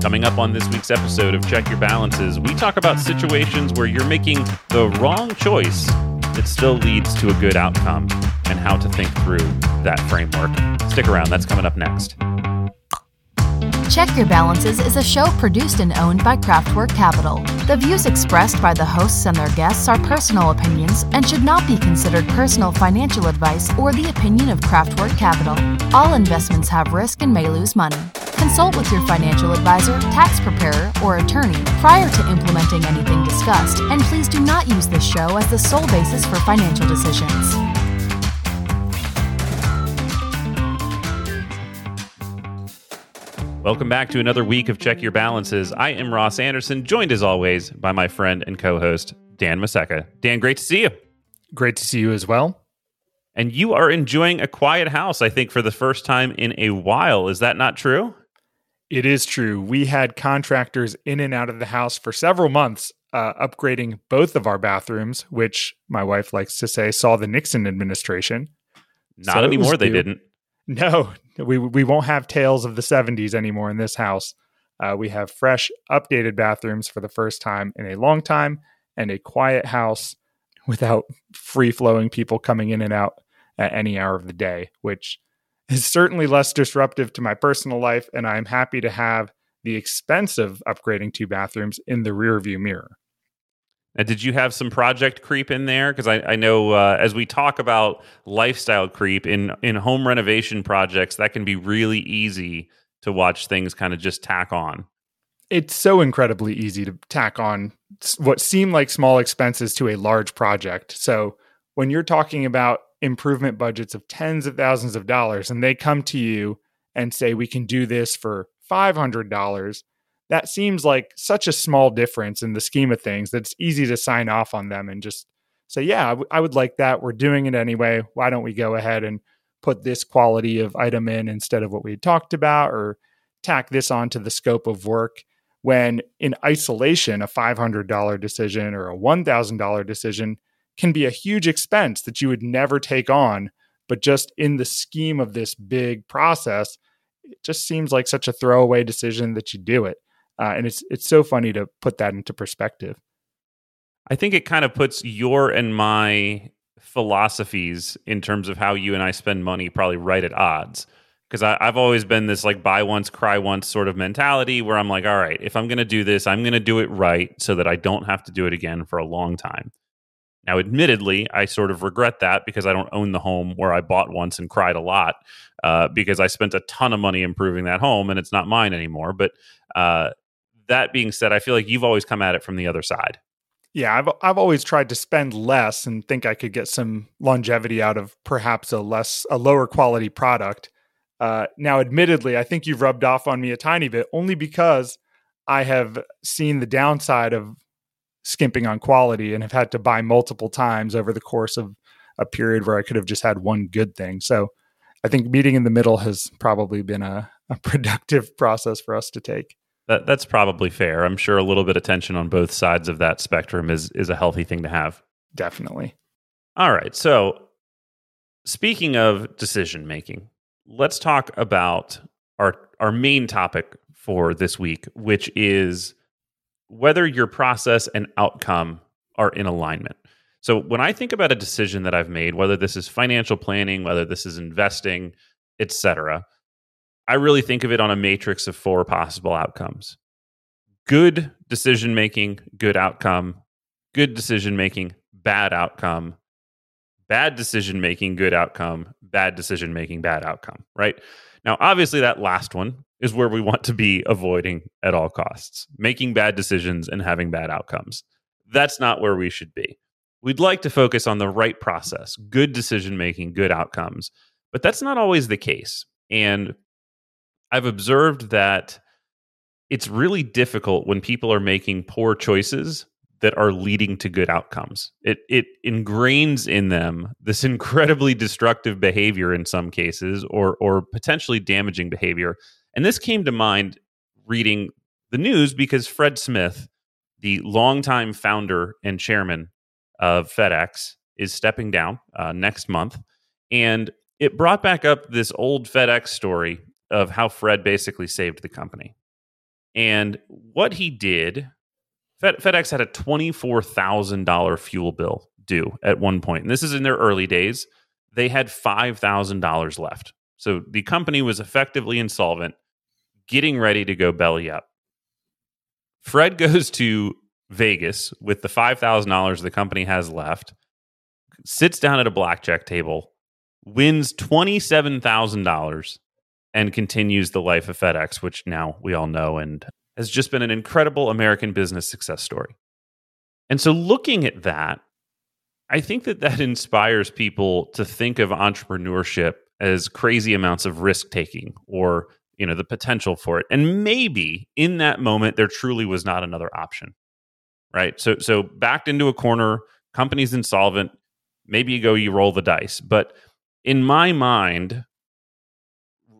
Coming up on this week's episode of Check Your Balances, we talk about situations where you're making the wrong choice that still leads to a good outcome and how to think through that framework. Stick around, that's coming up next. Check Your Balances is a show produced and owned by Craftwork Capital. The views expressed by the hosts and their guests are personal opinions and should not be considered personal financial advice or the opinion of Craftwork Capital. All investments have risk and may lose money. Consult with your financial advisor, tax preparer, or attorney prior to implementing anything discussed, and please do not use this show as the sole basis for financial decisions. Welcome back to another week of Check Your Balances. I am Ross Anderson, joined as always by my friend and co host, Dan Maseka. Dan, great to see you. Great to see you as well. And you are enjoying a quiet house, I think, for the first time in a while. Is that not true? It is true. We had contractors in and out of the house for several months, uh, upgrading both of our bathrooms, which my wife likes to say saw the Nixon administration. Not so anymore, they didn't. No, we we won't have tales of the 70s anymore in this house. Uh, we have fresh, updated bathrooms for the first time in a long time, and a quiet house without free flowing people coming in and out at any hour of the day, which is certainly less disruptive to my personal life. And I'm happy to have the expense of upgrading two bathrooms in the rear view mirror. Now, did you have some project creep in there? Because I, I, know uh, as we talk about lifestyle creep in in home renovation projects, that can be really easy to watch things kind of just tack on. It's so incredibly easy to tack on what seem like small expenses to a large project. So when you're talking about improvement budgets of tens of thousands of dollars, and they come to you and say, "We can do this for five hundred dollars." that seems like such a small difference in the scheme of things that it's easy to sign off on them and just say, yeah, I, w- I would like that. We're doing it anyway. Why don't we go ahead and put this quality of item in instead of what we talked about or tack this onto the scope of work? When in isolation, a $500 decision or a $1,000 decision can be a huge expense that you would never take on. But just in the scheme of this big process, it just seems like such a throwaway decision that you do it. Uh, and it's it's so funny to put that into perspective. I think it kind of puts your and my philosophies in terms of how you and I spend money probably right at odds. Because I've always been this like buy once, cry once sort of mentality where I'm like, all right, if I'm going to do this, I'm going to do it right so that I don't have to do it again for a long time. Now, admittedly, I sort of regret that because I don't own the home where I bought once and cried a lot uh, because I spent a ton of money improving that home and it's not mine anymore. But uh, that being said, I feel like you've always come at it from the other side. Yeah, I've I've always tried to spend less and think I could get some longevity out of perhaps a less a lower quality product. Uh, now, admittedly, I think you've rubbed off on me a tiny bit, only because I have seen the downside of skimping on quality and have had to buy multiple times over the course of a period where I could have just had one good thing. So, I think meeting in the middle has probably been a, a productive process for us to take. That, that's probably fair. I'm sure a little bit of tension on both sides of that spectrum is is a healthy thing to have. Definitely. All right. So, speaking of decision making, let's talk about our our main topic for this week, which is whether your process and outcome are in alignment. So, when I think about a decision that I've made, whether this is financial planning, whether this is investing, etc., I really think of it on a matrix of four possible outcomes good decision making, good outcome, good decision making, bad outcome, bad decision making, good outcome, bad decision making, bad outcome, right? Now, obviously, that last one is where we want to be avoiding at all costs, making bad decisions and having bad outcomes. That's not where we should be. We'd like to focus on the right process, good decision making, good outcomes, but that's not always the case. And I've observed that it's really difficult when people are making poor choices that are leading to good outcomes. It it ingrains in them this incredibly destructive behavior in some cases or or potentially damaging behavior. And this came to mind reading the news because Fred Smith, the longtime founder and chairman of FedEx, is stepping down uh, next month. And it brought back up this old FedEx story of how Fred basically saved the company. And what he did, Fed, FedEx had a $24,000 fuel bill due at one point. And this is in their early days. They had $5,000 left. So the company was effectively insolvent, getting ready to go belly up. Fred goes to Vegas with the $5,000 the company has left, sits down at a blackjack table, wins $27,000, and continues the life of FedEx, which now we all know and has just been an incredible American business success story. And so, looking at that, I think that that inspires people to think of entrepreneurship as crazy amounts of risk taking or you know the potential for it. And maybe in that moment there truly was not another option right? So so backed into a corner company's insolvent maybe you go you roll the dice. But in my mind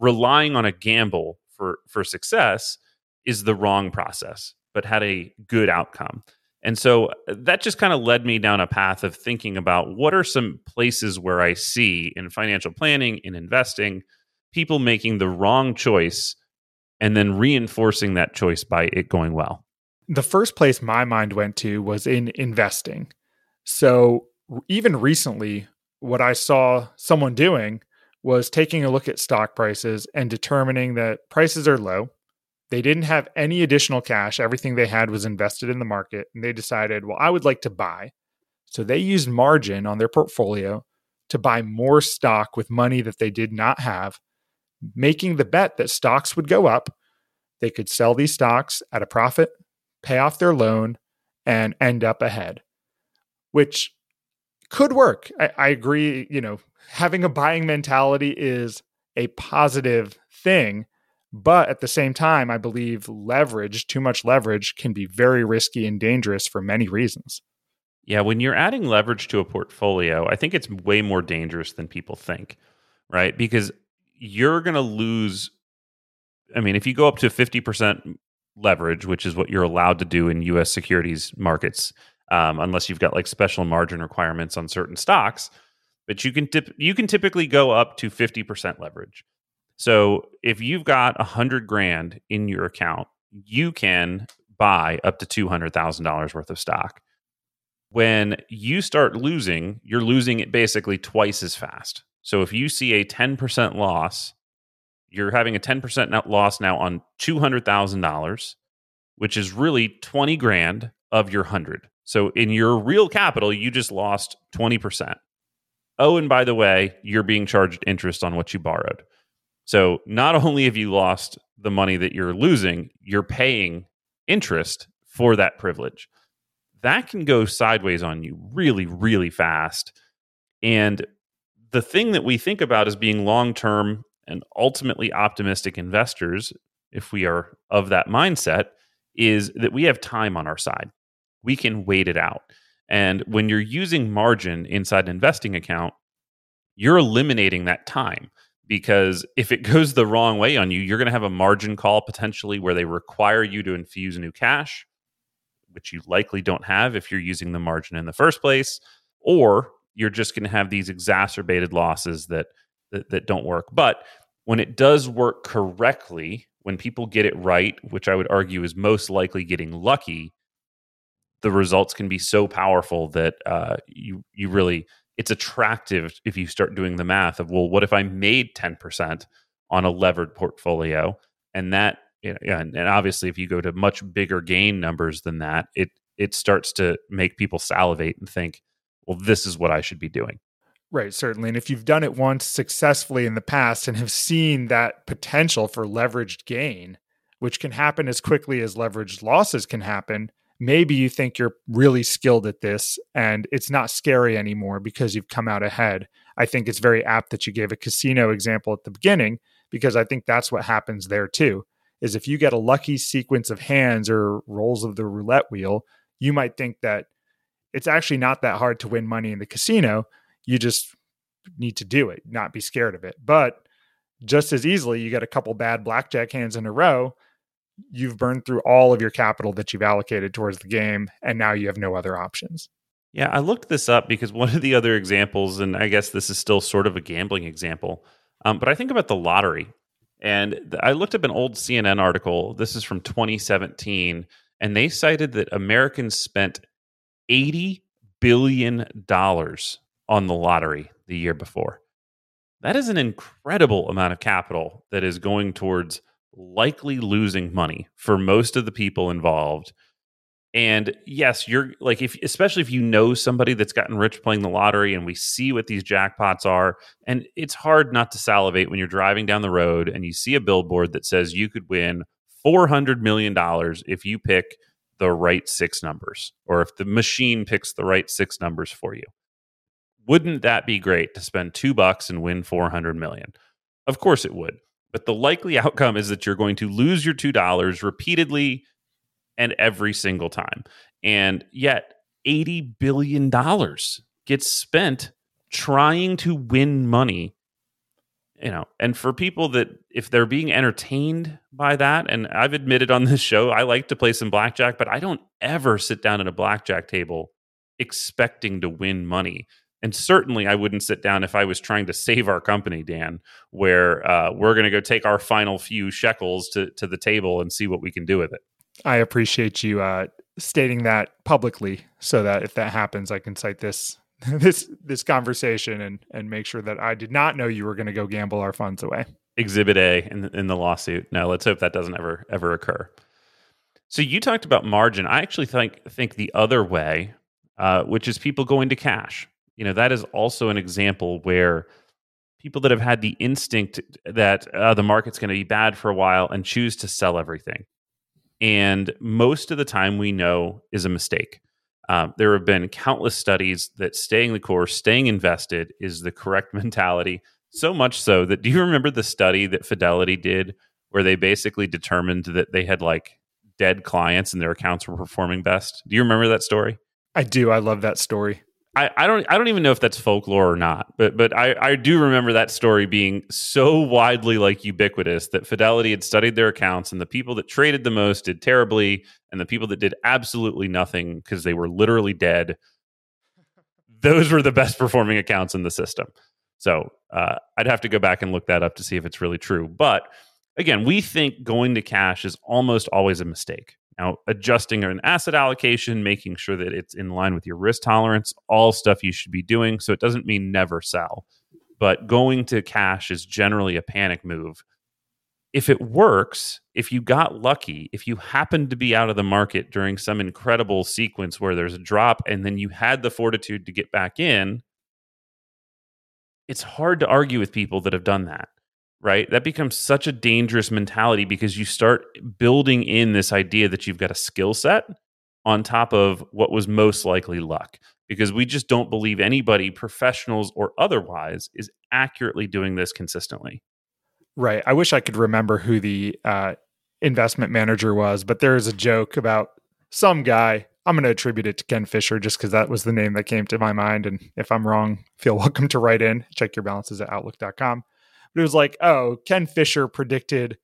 relying on a gamble for for success is the wrong process but had a good outcome and so uh, that just kind of led me down a path of thinking about what are some places where I see in financial planning, in investing, people making the wrong choice and then reinforcing that choice by it going well. The first place my mind went to was in investing. So even recently, what I saw someone doing was taking a look at stock prices and determining that prices are low they didn't have any additional cash. Everything they had was invested in the market. And they decided, well, I would like to buy. So they used margin on their portfolio to buy more stock with money that they did not have, making the bet that stocks would go up. They could sell these stocks at a profit, pay off their loan, and end up ahead, which could work. I, I agree. You know, having a buying mentality is a positive thing but at the same time, I believe leverage, too much leverage, can be very risky and dangerous for many reasons. Yeah, when you're adding leverage to a portfolio, I think it's way more dangerous than people think, right? Because you're going to lose. I mean, if you go up to 50% leverage, which is what you're allowed to do in US securities markets, um, unless you've got like special margin requirements on certain stocks, but you can tip, you can typically go up to 50% leverage. So if you've got a hundred grand in your account, you can buy up to two hundred thousand dollars worth of stock. When you start losing, you're losing it basically twice as fast. So if you see a ten percent loss, you're having a ten percent loss now on two hundred thousand dollars, which is really twenty grand of your hundred. So in your real capital, you just lost twenty percent. Oh, and by the way, you're being charged interest on what you borrowed. So not only have you lost the money that you're losing, you're paying interest for that privilege. That can go sideways on you really, really fast. And the thing that we think about as being long term and ultimately optimistic investors, if we are of that mindset, is that we have time on our side. We can wait it out. And when you're using margin inside an investing account, you're eliminating that time because if it goes the wrong way on you, you're going to have a margin call potentially where they require you to infuse new cash, which you likely don't have if you're using the margin in the first place, or you're just going to have these exacerbated losses that, that that don't work. But when it does work correctly, when people get it right, which I would argue is most likely getting lucky, the results can be so powerful that uh, you you really it's attractive if you start doing the math of well what if i made 10% on a levered portfolio? And that and, obviously if you go to much bigger gain numbers than that it it starts to make people salivate and think well this is what i should be doing. Right certainly. And if you've done it once successfully in the past and have seen that potential for leveraged gain which can happen as quickly as leveraged losses can happen maybe you think you're really skilled at this and it's not scary anymore because you've come out ahead. I think it's very apt that you gave a casino example at the beginning because I think that's what happens there too. Is if you get a lucky sequence of hands or rolls of the roulette wheel, you might think that it's actually not that hard to win money in the casino. You just need to do it, not be scared of it. But just as easily, you get a couple bad blackjack hands in a row you've burned through all of your capital that you've allocated towards the game and now you have no other options. Yeah, I looked this up because one of the other examples, and I guess this is still sort of a gambling example, um, but I think about the lottery. And I looked up an old CNN article. This is from 2017, and they cited that Americans spent 80 billion dollars on the lottery the year before. That is an incredible amount of capital that is going towards likely losing money for most of the people involved. And yes, you're like if especially if you know somebody that's gotten rich playing the lottery and we see what these jackpots are and it's hard not to salivate when you're driving down the road and you see a billboard that says you could win 400 million dollars if you pick the right six numbers or if the machine picks the right six numbers for you. Wouldn't that be great to spend 2 bucks and win 400 million? Of course it would. But the likely outcome is that you're going to lose your $2 repeatedly and every single time. And yet, $80 billion gets spent trying to win money. You know, and for people that if they're being entertained by that, and I've admitted on this show, I like to play some blackjack, but I don't ever sit down at a blackjack table expecting to win money. And certainly, I wouldn't sit down if I was trying to save our company, Dan, where uh, we're going to go take our final few shekels to, to the table and see what we can do with it. I appreciate you uh, stating that publicly, so that if that happens, I can cite this this this conversation and and make sure that I did not know you were going to go gamble our funds away. Exhibit A in the, in the lawsuit. No, let's hope that doesn't ever ever occur. So you talked about margin. I actually think think the other way, uh, which is people going to cash you know that is also an example where people that have had the instinct that uh, the market's going to be bad for a while and choose to sell everything. And most of the time we know is a mistake. Um, there have been countless studies that staying the course staying invested is the correct mentality so much so that do you remember the study that fidelity did where they basically determined that they had like dead clients and their accounts were performing best? Do you remember that story? I do i love that story I, I don't I don't even know if that's folklore or not, but but I, I do remember that story being so widely like ubiquitous that Fidelity had studied their accounts and the people that traded the most did terribly, and the people that did absolutely nothing because they were literally dead, those were the best performing accounts in the system. So uh, I'd have to go back and look that up to see if it's really true. But again, we think going to cash is almost always a mistake. Now, adjusting an asset allocation, making sure that it's in line with your risk tolerance, all stuff you should be doing. So it doesn't mean never sell, but going to cash is generally a panic move. If it works, if you got lucky, if you happened to be out of the market during some incredible sequence where there's a drop and then you had the fortitude to get back in, it's hard to argue with people that have done that right? That becomes such a dangerous mentality because you start building in this idea that you've got a skill set on top of what was most likely luck. Because we just don't believe anybody, professionals or otherwise, is accurately doing this consistently. Right. I wish I could remember who the uh, investment manager was, but there is a joke about some guy. I'm going to attribute it to Ken Fisher just because that was the name that came to my mind. And if I'm wrong, feel welcome to write in. Check your balances at outlook.com. But it was like, oh, Ken Fisher predicted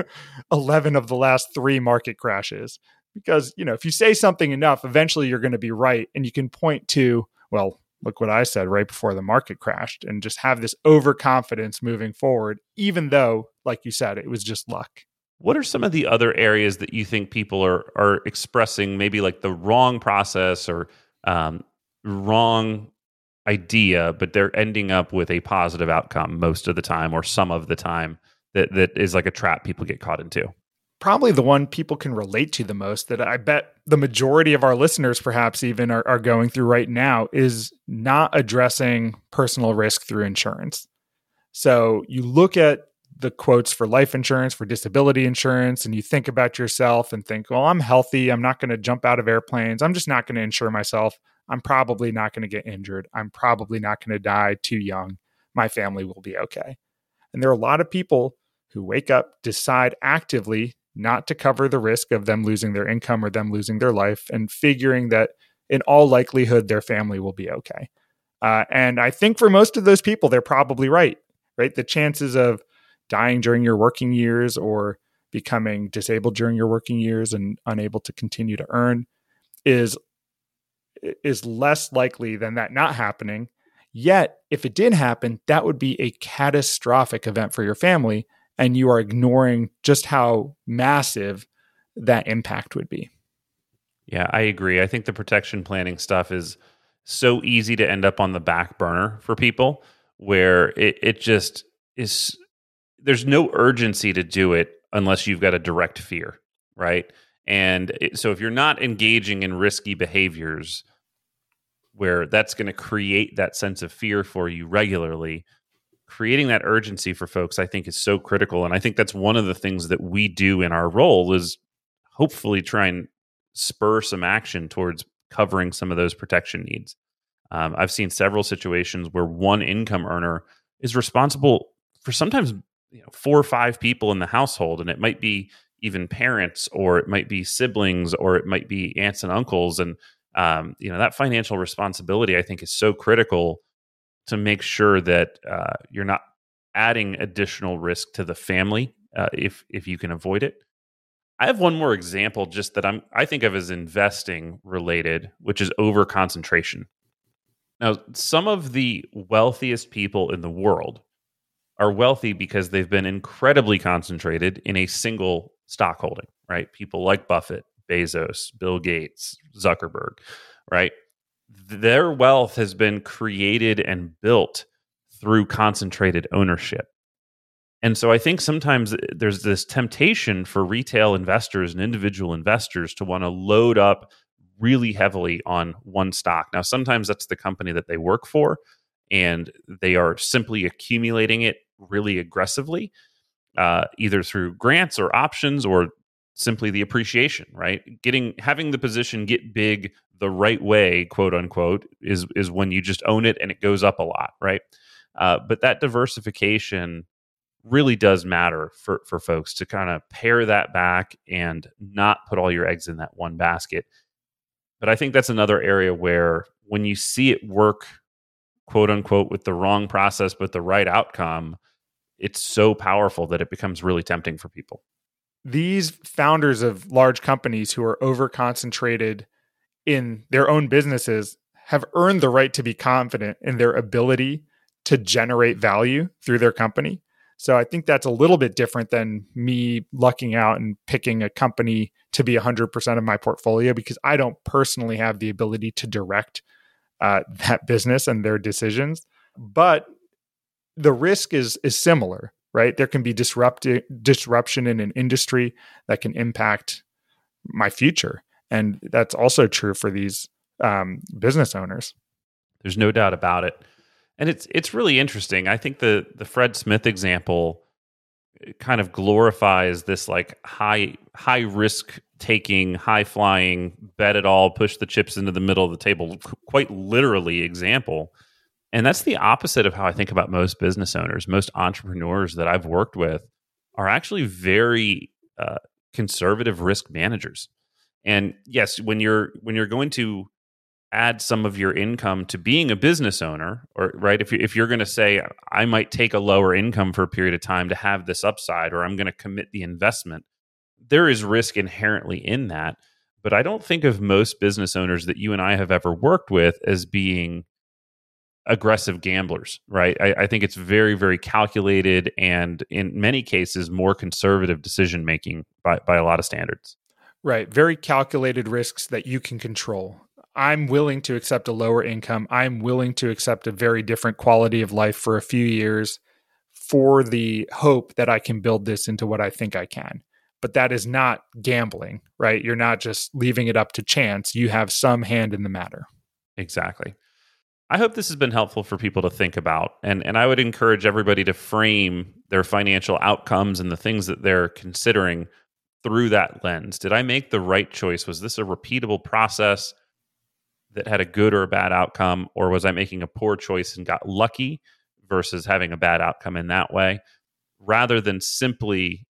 11 of the last three market crashes. Because, you know, if you say something enough, eventually you're going to be right. And you can point to, well, look what I said right before the market crashed and just have this overconfidence moving forward, even though, like you said, it was just luck. What are some of the other areas that you think people are are expressing maybe like the wrong process or um, wrong idea, but they're ending up with a positive outcome most of the time or some of the time that, that is like a trap people get caught into. Probably the one people can relate to the most that I bet the majority of our listeners, perhaps even, are, are going through right now is not addressing personal risk through insurance. So you look at the quotes for life insurance, for disability insurance, and you think about yourself and think, well, I'm healthy. I'm not going to jump out of airplanes. I'm just not going to insure myself. I'm probably not going to get injured. I'm probably not going to die too young. My family will be okay. And there are a lot of people who wake up, decide actively not to cover the risk of them losing their income or them losing their life, and figuring that in all likelihood their family will be okay. Uh, and I think for most of those people, they're probably right, right? The chances of dying during your working years or becoming disabled during your working years and unable to continue to earn is is less likely than that not happening. Yet, if it did happen, that would be a catastrophic event for your family. and you are ignoring just how massive that impact would be. Yeah, I agree. I think the protection planning stuff is so easy to end up on the back burner for people where it, it just is there's no urgency to do it unless you've got a direct fear, right? And it, so if you're not engaging in risky behaviors where that's going to create that sense of fear for you regularly, creating that urgency for folks I think is so critical and I think that's one of the things that we do in our role is hopefully try and spur some action towards covering some of those protection needs. Um, I've seen several situations where one income earner is responsible for sometimes you know, four or five people in the household, and it might be even parents, or it might be siblings, or it might be aunts and uncles, and um, you know that financial responsibility I think is so critical to make sure that uh, you're not adding additional risk to the family uh, if if you can avoid it. I have one more example just that I'm I think of as investing related, which is over concentration. Now, some of the wealthiest people in the world are wealthy because they've been incredibly concentrated in a single stock holding, right? People like Buffett, Bezos, Bill Gates, Zuckerberg, right? Their wealth has been created and built through concentrated ownership. And so I think sometimes eh, there's this temptation for retail investors and individual investors to want to load up really heavily on one stock. Now, sometimes that's the company that they work for, and they are simply accumulating it really aggressively, uh, either through grants or options or simply the appreciation. Right, getting having the position get big the right way, quote unquote, is is when you just own it and it goes up a lot. Right, uh, but that diversification really does matter for for folks to kind of pare that back and not put all your eggs in that one basket but I think that's another area where when you see it work, quote unquote, with the wrong process, but the right outcome, it's so powerful that it becomes really tempting for people. These founders of large companies who are over concentrated in their own businesses have earned the right to be confident in their ability to generate value through their company. So I think that's a little bit different than me lucking out and picking a company to be 100% of my portfolio because I don't personally have the ability to direct uh, that business and their decisions. But the risk is is similar, right? There can be disrupt disruption in an industry that can impact my future, and that's also true for these um, business owners. There's no doubt about it and it's it's really interesting. I think the the Fred Smith example kind of glorifies this like high high risk taking, high flying, bet it all, push the chips into the middle of the table, quite literally example. And that's the opposite of how I think about most business owners. Most entrepreneurs that I've worked with are actually very uh, conservative risk managers. And yes, when you're when you're going to add some of your income to being a business owner or right if you if you're going to say I might take a lower income for a period of time to have this upside or I'm going to commit the investment there is risk inherently in that but I don't think of most business owners that you and I have ever worked with as being aggressive gamblers right I, I think it's very very calculated and in many cases more conservative decision making by, by a lot of standards Right. Very calculated risks that you can control. I'm willing to accept a lower income. I'm willing to accept a very different quality of life for a few years for the hope that I can build this into what I think I can. But that is not gambling, right? You're not just leaving it up to chance. You have some hand in the matter. Exactly. I hope this has been helpful for people to think about. And, and I would encourage everybody to frame their financial outcomes and the things that they're considering through that lens. Did I make the right choice? Was this a repeatable process? that had a good or a bad outcome, or was I making a poor choice and got lucky versus having a bad outcome in that way, rather than simply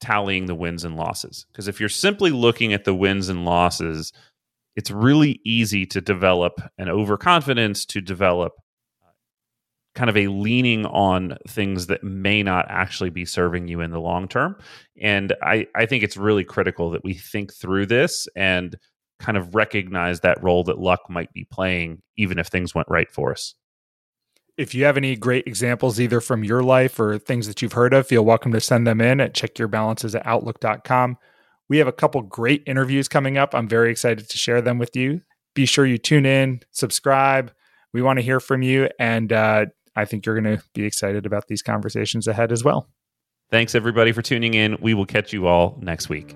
tallying the wins and losses? Because if you're simply looking at the wins and losses, it's really easy to develop an overconfidence, to develop uh, kind of a leaning on things that may not actually be serving you in the long term. And I, I think it's really critical that we think through this and kind of recognize that role that luck might be playing, even if things went right for us. if you have any great examples, either from your life or things that you've heard of, feel welcome to send them in at checkyourbalances at outlook.com. We have a couple great interviews coming up. I'm very excited to share them with you. Be sure you tune in, subscribe. We want to hear from you. And uh, I think you're going to be excited about these conversations ahead as well. Thanks, everybody, for tuning in. We will catch you all next week.